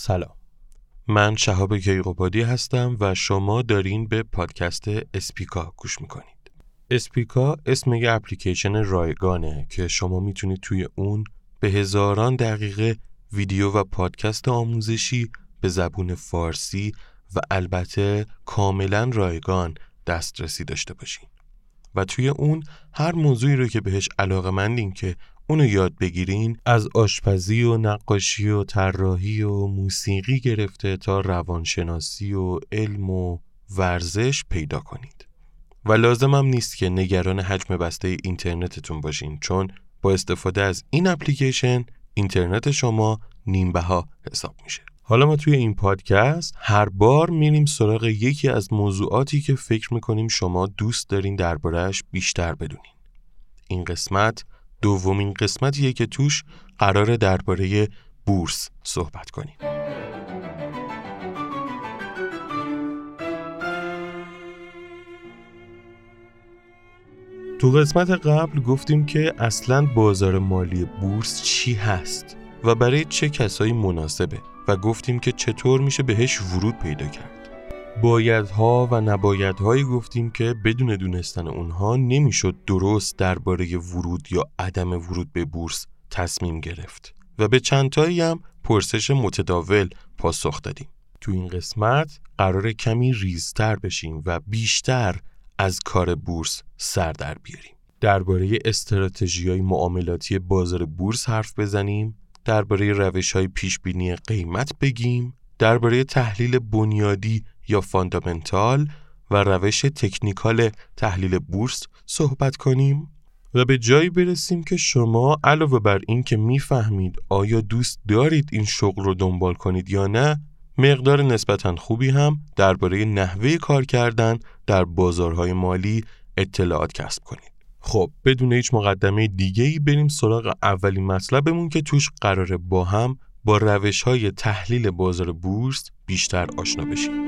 سلام. من شهاب کیقوبادی هستم و شما دارین به پادکست اسپیکا گوش می‌کنید. اسپیکا اسم یه اپلیکیشن رایگانه که شما می‌تونید توی اون به هزاران دقیقه ویدیو و پادکست آموزشی به زبون فارسی و البته کاملا رایگان دسترسی داشته باشین. و توی اون هر موضوعی رو که بهش علاقه مندین که اونو یاد بگیرین از آشپزی و نقاشی و طراحی و موسیقی گرفته تا روانشناسی و علم و ورزش پیدا کنید. و لازم هم نیست که نگران حجم بسته اینترنتتون باشین چون با استفاده از این اپلیکیشن اینترنت شما نیمبها حساب میشه. حالا ما توی این پادکست هر بار میریم سراغ یکی از موضوعاتی که فکر می‌کنیم شما دوست دارین دربارهش بیشتر بدونین. این قسمت دومین قسمتیه که توش قرار درباره بورس صحبت کنیم. تو قسمت قبل گفتیم که اصلا بازار مالی بورس چی هست و برای چه کسایی مناسبه و گفتیم که چطور میشه بهش ورود پیدا کرد. بایدها و نبایدهایی گفتیم که بدون دونستن اونها نمی‌شد درست درباره ورود یا عدم ورود به بورس تصمیم گرفت و به چندتایی هم پرسش متداول پاسخ دادیم. تو این قسمت قراره کمی ریزتر بشیم و بیشتر از کار بورس سر در بیاریم. درباره استراتژی های معاملاتی بازار بورس حرف بزنیم درباره روش های پیش بینی قیمت بگیم درباره تحلیل بنیادی یا fundamental و روش technical تحلیل بورس صحبت کنیم؟ و به جایی برسیم که شما علاوه بر این که می‌فهمید آیا دوست دارید این شغل رو دنبال کنید یا نه مقدار نسبتا خوبی هم درباره نحوه کار کردن در بازارهای مالی اطلاعات کسب کنید. خب بدون هیچ مقدمه دیگه ای بریم سراغ اولین مطلبمون که توش قراره با هم با روش های تحلیل بازار بورس بیشتر آشنا بشیم.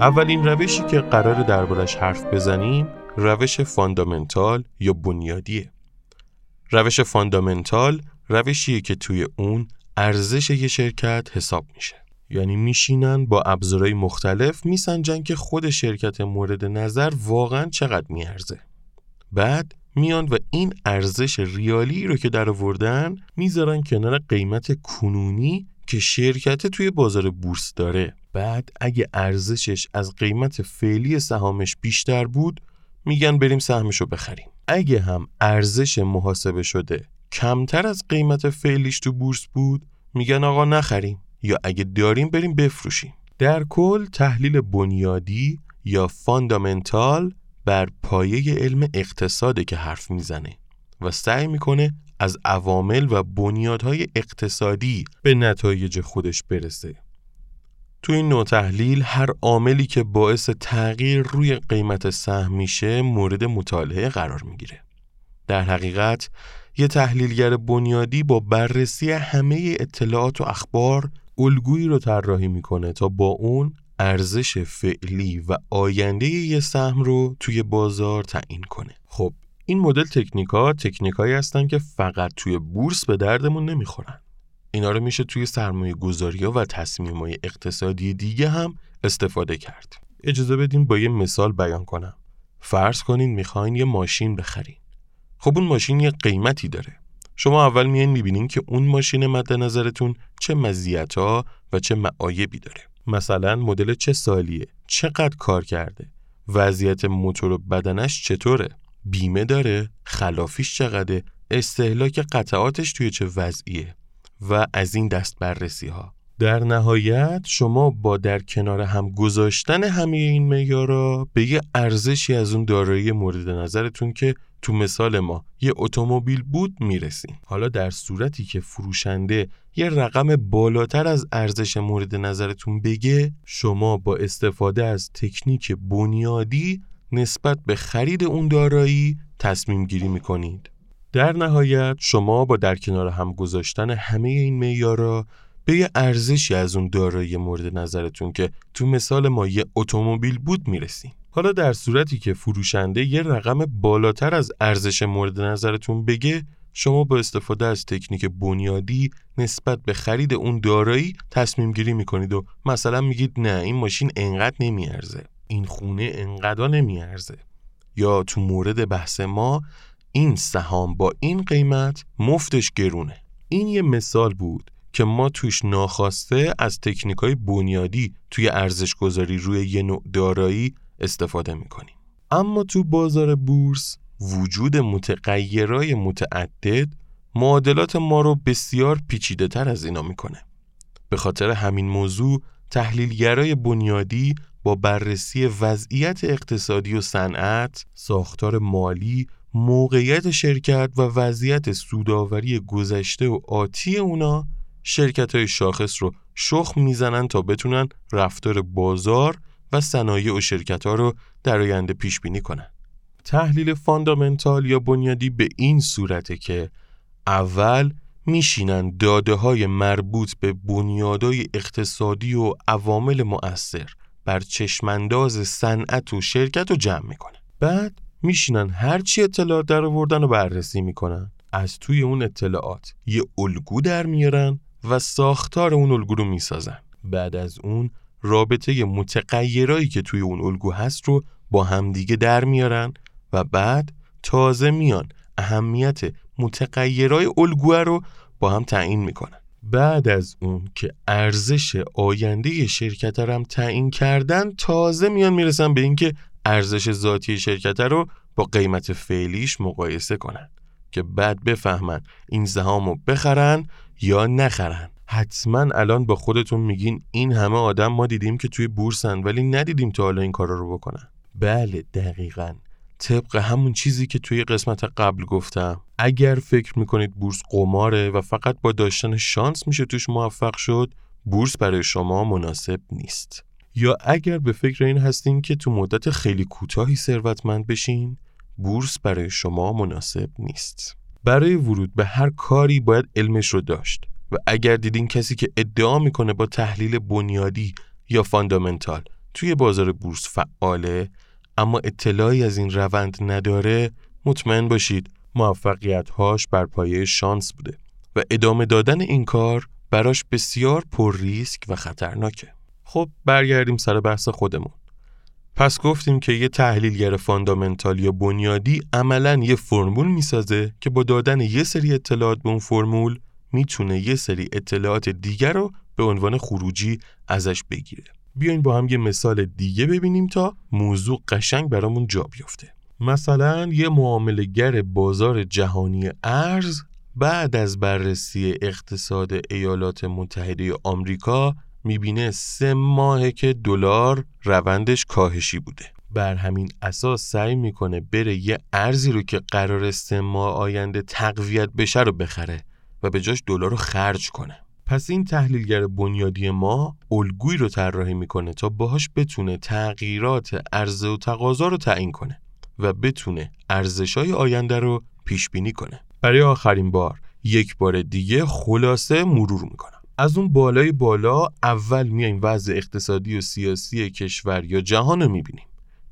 اولین روشی که قرار دربارش حرف بزنیم روش fundamental یا بنیادیه. روش fundamental روشیه که توی اون ارزش یه شرکت حساب میشه. یعنی میشینن با ابزارهای مختلف میسنجن که خود شرکت مورد نظر واقعا چقدر میارزه. بعد میان و این ارزش ریالی رو که در آوردن می‌ذارن کنار قیمت کنونی که شرکت توی بازار بورس داره. بعد اگه ارزشش از قیمت فعلی سهامش بیشتر بود میگن بریم سهمشو بخریم. اگه هم ارزش محاسبه شده کمتر از قیمت فعلیش تو بورس بود میگن آقا نخریم. یا اگه داریم بریم بفروشیم. در کل تحلیل بنیادی یا فاندامنتال بر پایه علم اقتصاده که حرف می‌زنه و سعی می‌کنه از عوامل و بنیادهای اقتصادی به نتایج خودش برسه. تو این نوع تحلیل هر عاملی که باعث تغییر روی قیمت سهم میشه مورد مطالعه قرار می‌گیره. در حقیقت یه تحلیلگر بنیادی با بررسی همه اطلاعات و اخبار الگویی رو طراحی می‌کنه تا با اون ارزش فعلی و آینده یه سهم رو توی بازار تعیین کنه. خب این مدل تکنیکا تکنیکایی هستن که فقط توی بورس به دردمون نمی‌خورن. اینا رو میشه توی سرمایه گذاری و تصمیم های اقتصادی دیگه هم استفاده کرد. اجازه بدین با یه مثال بیان کنم. فرض کنین می‌خواین یه ماشین بخرین. خب اون ماشین یه قیمتی داره. شما اول میان می‌بینین که اون ماشین مد نظرتون چه ها و چه معایبی داره. مثلا مدل چه سالیه؟ چقدر کار کرده؟ وضعیت موتور و بدنش چطوره؟ بیمه داره؟ خلافیش چقدره؟ استهلاک قطعاتش توی چه وضعیه؟ و از این دست بررسی ها در نهایت شما با در کنار هم گذاشتن همه این معیارا به یه ارزشی از اون دارایی مورد نظرتون که تو مثال ما یه اتومبیل بود می‌رسیم حالا در صورتی که فروشنده یه رقم بالاتر از ارزش مورد نظرتون بگه شما با استفاده از تکنیک بنیادی نسبت به خرید اون دارایی تصمیم گیری می‌کنید. در نهایت شما با در کنار هم گذاشتن همه این معیارا به یه ارزشی از اون دارایی مورد نظرتون که تو مثال ما یه اتومبیل بود می‌رسیم حالا در صورتی که فروشنده یه رقم بالاتر از ارزش مورد نظرتون بگه شما با استفاده از تکنیک بنیادی نسبت به خرید اون دارایی تصمیم گیری می‌کنید و مثلا میگید نه این ماشین انقدر نمیارزه. این خونه انقدر نمیارزه. یا تو مورد بحث ما این سهام با این قیمت مفتش گرونه. این یه مثال بود که ما توش ناخواسته از تکنیک های بنیادی توی ارزش گذاری روی یه نوع دارایی استفاده می‌کنیم. اما تو بازار بورس وجود متغیرهای متعدد معادلات ما رو بسیار پیچیده تر از اینا می‌کنه. به خاطر همین موضوع تحلیلگرای بنیادی با بررسی وضعیت اقتصادی و صنعت، ساختار مالی، موقعیت شرکت و وضعیت سوداوری گذشته و آتی اونا شرکت های شاخص رو شخم می‌زنن تا بتونن رفتار بازار و صنایع و شرکت ها رو در آینده پیش بینی کنن. تحلیل فاندامنتال یا بنیادی به این صورته که اول میشینن داده های مربوط به بنیادهای اقتصادی و عوامل مؤثر بر چشمانداز صنعت و شرکت رو جمع می‌کنن بعد میشینن هرچی اطلاعات در آوردن و بررسی می‌کنن. از توی اون اطلاعات یه الگو در میارن و ساختار اون الگو رو می‌سازن. بعد از اون رابطه متغیرایی که توی اون الگو هست رو با همدیگه در میارن و بعد تازه میان اهمیت متغیرهای الگوه رو با هم تعیین می‌کنن. بعد از اون که ارزش آینده شرکت هم تعیین کردن تازه میان می‌رسن به اینکه ارزش ذاتی شرکت رو با قیمت فعلیش مقایسه کنن که بعد بفهمن این سهام رو بخرن یا نخرن. حتما الان با خودتون میگین این همه آدم ما دیدیم که توی بورسن ولی ندیدیم تا حالا این کارا رو بکنن. بله دقیقا. طبق همون چیزی که توی قسمت قبل گفتم. اگر فکر می‌کنید بورس قماره و فقط با داشتن شانس میشه توش موفق شد بورس برای شما مناسب نیست. یا اگر به فکر این هستین که تو مدت خیلی کوتاهی ثروتمند بشین بورس برای شما مناسب نیست. برای ورود به هر کاری باید علمش رو داشت و اگر دیدین کسی که ادعا می‌کنه با تحلیل بنیادی یا فاندامنتال توی بازار بورس فعاله اما اطلاعی از این روند نداره مطمئن باشید موفقیت هاش بر پایه شانس بوده و ادامه دادن این کار براش بسیار پر ریسک و خطرناکه. خب برگردیم سر بحث خودمون. پس گفتیم که یه تحلیلگر فاندامنتال یا بنیادی عملا یه فرمول می‌سازه که با دادن یه سری اطلاعات به اون فرمول می‌تونه یه سری اطلاعات دیگر رو به عنوان خروجی ازش بگیره. بیاین با هم یه مثال دیگه ببینیم تا موضوع قشنگ برامون جا بیفته. مثلا یه معاملگر بازار جهانی ارز بعد از بررسی اقتصاد ایالات متحده آمریکا می‌بینه سه ماهه که دلار روندش کاهشی بوده. بر همین اساس سعی می‌کنه بره یه ارزی رو که قرار سه ماه آینده تقویت بشه رو بخره و به جاش دلار رو خرج کنه. پس این تحلیلگر بنیادی ما الگویی رو طراحی می‌کنه تا باهاش بتونه تغییرات عرضه و تقاضا رو تعیین کنه و بتونه ارزشای آینده رو پیش بینی کنه. برای آخرین بار یک بار دیگه خلاصه مرور می‌کنم. از اون بالای بالا اول میایم وضع اقتصادی و سیاسی کشور یا جهان رو می‌بینیم.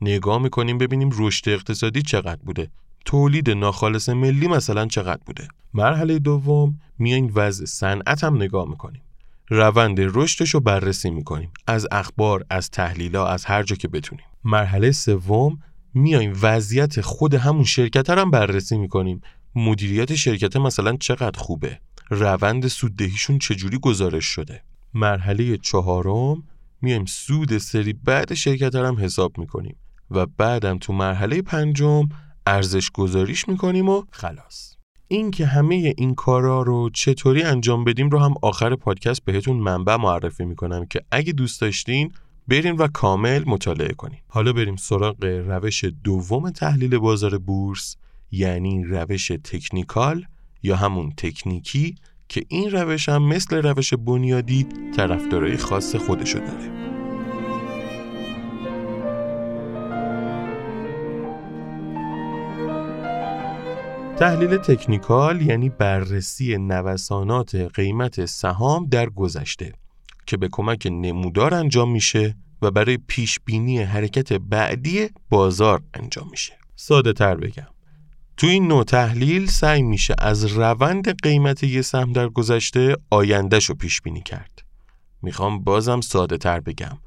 نگاه می‌کنیم ببینیم رشد اقتصادی چقدر بوده. تولید ناخالص ملی مثلا چقدر بوده. مرحله دوم میایم وضع صنعت هم نگاه می‌کنیم. روند رشدش رو بررسی می‌کنیم. از اخبار از تحلیلا از هر جا که بتونیم. مرحله سوم میایم وضعیت خود همون شرکت هم بررسی می‌کنیم. مدیریت شرکت مثلا چقدر خوبه؟ روند سوددهیشون چجوری گزارش شده؟ مرحله چهارم میایم سود سری بعد شرکت هم حساب می‌کنیم و بعدم تو مرحله پنجم ارزش گذاریش می‌کنیم و خلاص. این که همه این کارا رو چطوری انجام بدیم رو هم آخر پادکست بهتون منبع معرفی می‌کنم که اگه دوست داشتین بریم و کامل مطالعه کنیم. حالا بریم سراغ روش دوم تحلیل بازار بورس یعنی روش تکنیکال یا همون تکنیکی که این روش هم مثل روش بنیادی طرفدارای خاص خودشو داره. تحلیل تکنیکال یعنی بررسی نوسانات قیمت سهام در گذشته که به کمک نمودار انجام میشه و برای پیش بینی حرکت بعدی بازار انجام میشه. ساده تر بگم. تو این نوع تحلیل سعی میشه از روند قیمت یه سهم در گذشته آیندهش رو پیش بینی کرد. می‌خوام بازم ساده تر بگم.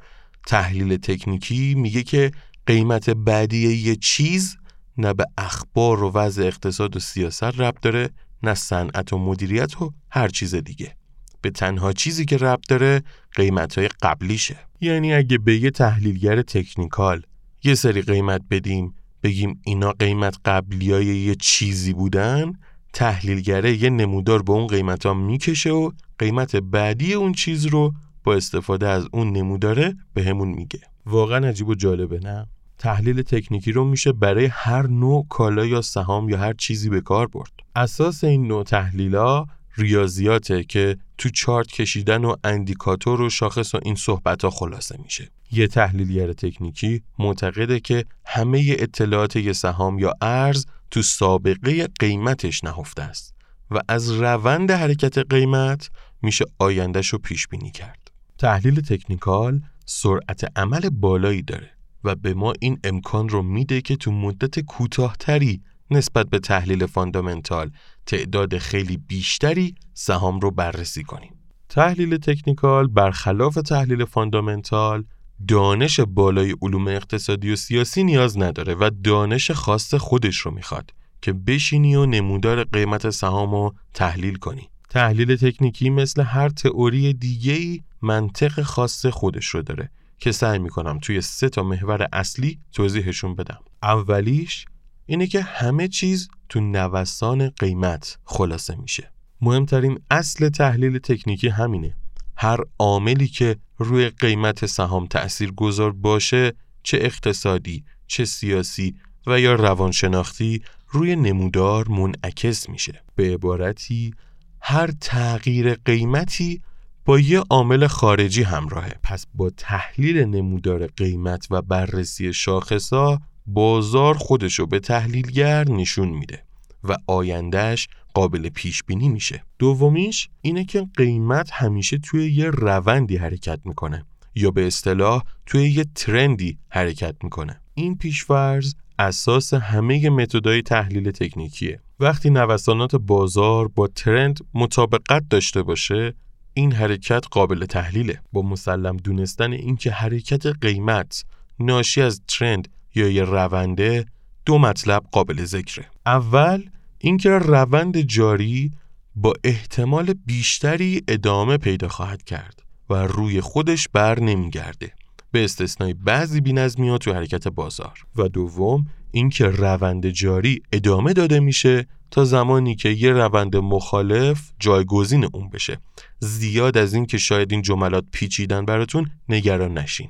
تحلیل تکنیکی میگه که قیمت بعدی یه چیز نه به اخبار و وضع اقتصاد و سیاست ربط داره نه صنعت و مدیریت و هر چیز دیگه. به تنها چیزی که ربط داره قیمت های قبلیشه. یعنی اگه به یه تحلیلگر تکنیکال یه سری قیمت بدیم بگیم اینا قیمت قبلیای یه چیزی بودن تحلیلگره یه نمودار به اون قیمت ها می‌کشه و قیمت بعدی اون چیز رو با استفاده از اون نموداره به همون میگه. واقعا عجیب و جالبه نه؟ تحلیل تکنیکی رو میشه برای هر نوع کالا یا سهام یا هر چیزی به کار برد. اساس این نوع تحلیلا ریاضیاته که تو چارت کشیدن و اندیکاتور و شاخص و این صحبت ها خلاصه میشه. یه تحلیلگر تکنیکی معتقده که همه اطلاعات یه سهام یا ارز تو سابقه قیمتش نهفته است و از روند حرکت قیمت میشه آیندهش رو پیش بینی کرد. تحلیل technical سرعت عمل بالایی داره و به ما این امکان رو میده که تو مدت کوتاهتری نسبت به تحلیل fundamental تعداد خیلی بیشتری سهام رو بررسی کنیم. تحلیل technical برخلاف تحلیل fundamental دانش بالای علوم اقتصادی و سیاسی نیاز نداره و دانش خاص خودش رو می‌خواد که بشینی و نمودار قیمت سهام رو تحلیل کنی. تحلیل تکنیکی مثل هر تئوری دیگه‌ای منطق خاص خودش رو داره که سعی می‌کنم توی سه تا محور اصلی توضیحشون بدم. اولیش اینه که همه چیز تو نوسان قیمت خلاصه میشه. مهمترین اصل تحلیل تکنیکی همینه. هر عاملی که روی قیمت سهام تأثیر گذار باشه چه اقتصادی چه سیاسی و یا روانشناختی روی نمودار منعکس میشه. به عبارتی هر تغییر قیمتی با یه عامل خارجی همراهه. پس با تحلیل نمودار قیمت و بررسی شاخصا بازار خودشو به تحلیلگر نشون میده و آیندهش قابل پیش بینی میشه. دومیش اینه که قیمت همیشه توی یه روندی حرکت می‌کنه یا به اصطلاح توی یه ترندی حرکت می‌کنه. این پیشورز اساس همه متدای تحلیل تکنیکیه. وقتی نوسانات بازار با ترند مطابقت داشته باشه این حرکت قابل تحلیله. با مسلم دونستن اینکه حرکت قیمت ناشی از ترند یا یه رونده دو مطلب قابل ذکره. اول اینکه روند جاری با احتمال بیشتری ادامه پیدا خواهد کرد و روی خودش بر نمیگرده. به استثنای بعضی بینظمی ها تو حرکت بازار. و دوم اینکه روند جاری ادامه داده میشه تا زمانی که یه روند مخالف جایگزین اون بشه. زیاد از این که شاید این جملات پیچیدن براتون نگران نشین.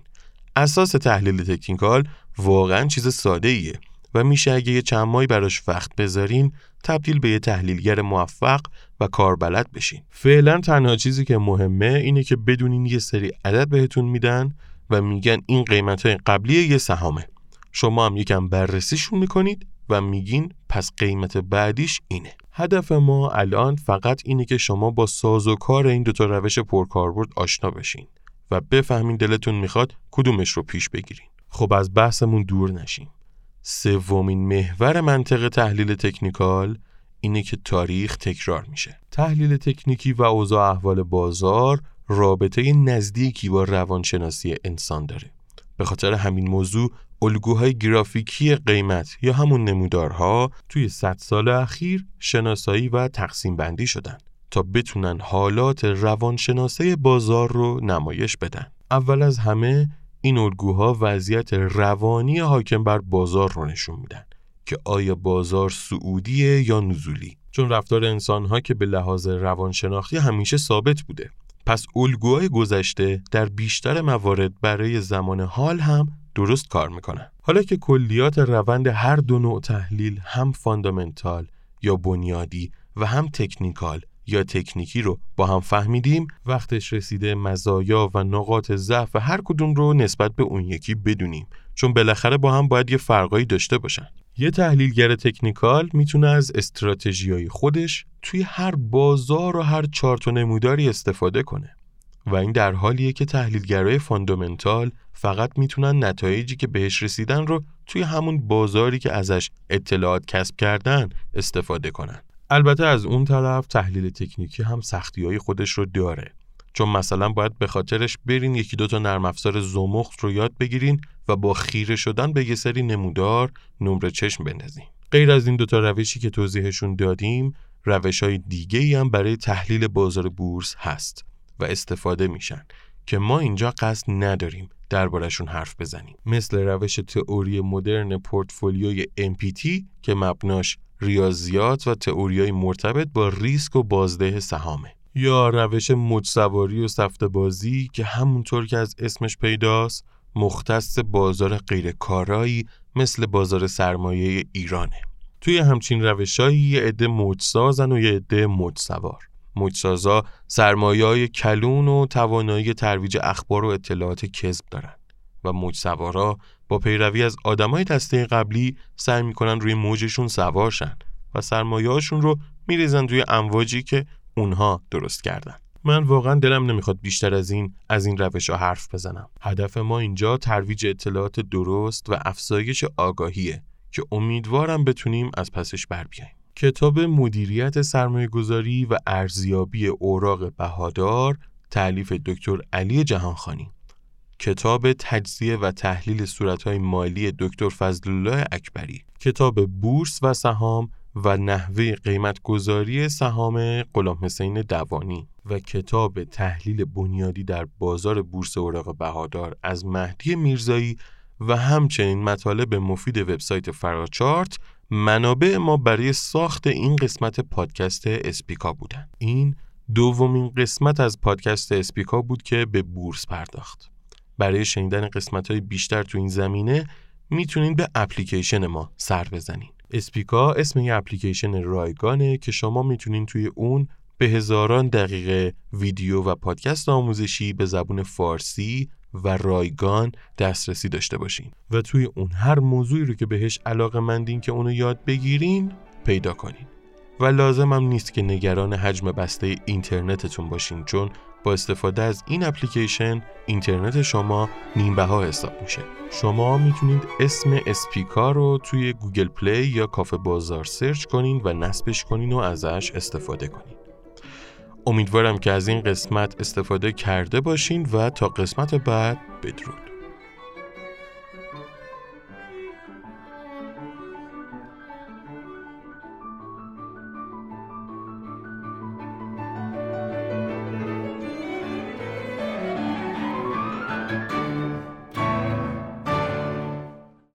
اساس تحلیل تکنیکال واقعا چیز ساده ایه و میشه اگه یه چند ماهی براش وقت بذارین تبدیل به یه تحلیلگر موفق و کاربلد بشین. فعلا تنها چیزی که مهمه اینه که بدونین یه سری عدد بهتون میدن و میگن این قیمت های قبلی یه سهامه. شما هم یکم بررسیشون می‌کنید و میگین پس قیمت بعدیش اینه. هدف ما الان فقط اینه که شما با ساز و کار این دوتا روش پرکاربرد آشنا بشین و بفهمین دلتون می‌خواد کدومش رو پیش بگیرین. خب از بحثمون دور نشیم. سومین محور منطق تحلیل تکنیکال اینه که تاریخ تکرار میشه. تحلیل تکنیکی و اوضاع احوال بازار رابطه نزدیکی با روانشناسی انسان داره. به خاطر همین موضوع الگوهای گرافیکی قیمت یا همون نمودارها توی 100 سال اخیر شناسایی و تقسیم بندی شدن تا بتونن حالات روانشناسه بازار رو نمایش بدن. اول از همه این الگوها وضعیت روانی حاکم بر بازار رو نشون میدن که آیا بازار سعودیه یا نزولی؟ چون رفتار انسانها که به لحاظ روانشناختی همیشه ثابت بوده. پس الگوهای گذشته در بیشتر موارد برای زمان حال هم درست کار می‌کنن. حالا که کلیات روند هر دو نوع تحلیل هم فاندامنتال یا بنیادی و هم تکنیکال یا تکنیکی رو با هم فهمیدیم وقتش رسیده مزایا و نقاط ضعف هر کدوم رو نسبت به اون یکی بدونیم. چون بالاخره با هم باید یه فرقایی داشته باشن. یه تحلیلگر تکنیکال می‌تونه از استراتژیای خودش توی هر بازار و هر چارت و نموداری استفاده کنه. و این در حالیه که تحلیلگرای فاندامنتال فقط می‌تونن نتایجی که بهش رسیدن رو توی همون بازاری که ازش اطلاعات کسب کردن استفاده کنن. البته از اون طرف تحلیل تکنیکی هم سختی های خودش رو داره. چون مثلا باید به خاطرش برین یکی دوتا نرم افزار زومخت رو یاد بگیرین و با خیره شدن به یه سری نمودار نمره چشم بندازین. غیر از این دوتا روشی که توضیحشون دادیم روش های دیگه ای هم برای تحلیل بازار بورس هست و استفاده میشن که ما اینجا قصد نداریم دربارشون حرف بزنیم. مثل روش تئوری مدرن پورتفولیوی MPT که مبناش ریاضیات و تئوریای مرتبط با ریسک و بازده سهامه. یا روش مجسواری و سفت بازی که همونطور که از اسمش پیداست مختص بازار غیرکارایی مثل بازار سرمایه ایرانه. توی همچین روشهایی یه عده موجسازن و یه عده موجسوار موجسازا سرمایه های کلون و توانایی ترویج اخبار و اطلاعات کذب دارن و موجسوارا با پیروی از آدمای دسته قبلی سعی می‌کنن روی موجشون سوارشن و سرمایه‌هاشون رو میریزن روی امواجی که اونها درست کردن. من واقعا دلم نمی‌خواد بیشتر از این از این روش ها حرف بزنم. هدف ما اینجا ترویج اطلاعات درست و افزایش آگاهیه که امیدوارم بتونیم از پسش بر بیاییم. کتاب مدیریت سرمایه گذاری و ارزیابی اوراق بهادار تعلیف دکتر علی جهانخانی. کتاب تجزیه و تحلیل صورتهای مالی دکتر فضلالله اکبری. کتاب بورس و سهام و نحوه قیمت گذاری سهام غلام حسین دوانی. و کتاب تحلیل بنیادی در بازار بورس اوراق بهادار از مهدی میرزایی و همچنین مطالب مفید وبسایت فراچارت منابع ما برای ساخت این قسمت پادکست اسپیکا بودن. این دومین قسمت از پادکست اسپیکا بود که به بورس پرداخت. برای شنیدن قسمت های بیشتر تو این زمینه می‌تونید به اپلیکیشن ما سر بزنید اسپیکا اسم یه اپلیکیشن رایگانه که شما می‌تونین توی اون به هزاران دقیقه ویدیو و پادکست آموزشی به زبون فارسی و رایگان دسترسی داشته باشین. و توی اون هر موضوعی رو که بهش علاقه مندین که اونو یاد بگیرین پیدا کنین. و لازم هم نیست که نگران حجم بسته اینترنتتون باشین چون با استفاده از این اپلیکیشن اینترنت شما نیم‌بها حساب میشه. شما می‌تونید اسم اسپیکا رو توی Google Play یا کافه بازار search کنین و نصبش کنین و ازش استفاده کنین. امیدوارم که از این قسمت استفاده کرده باشین و تا قسمت بعد بدرود.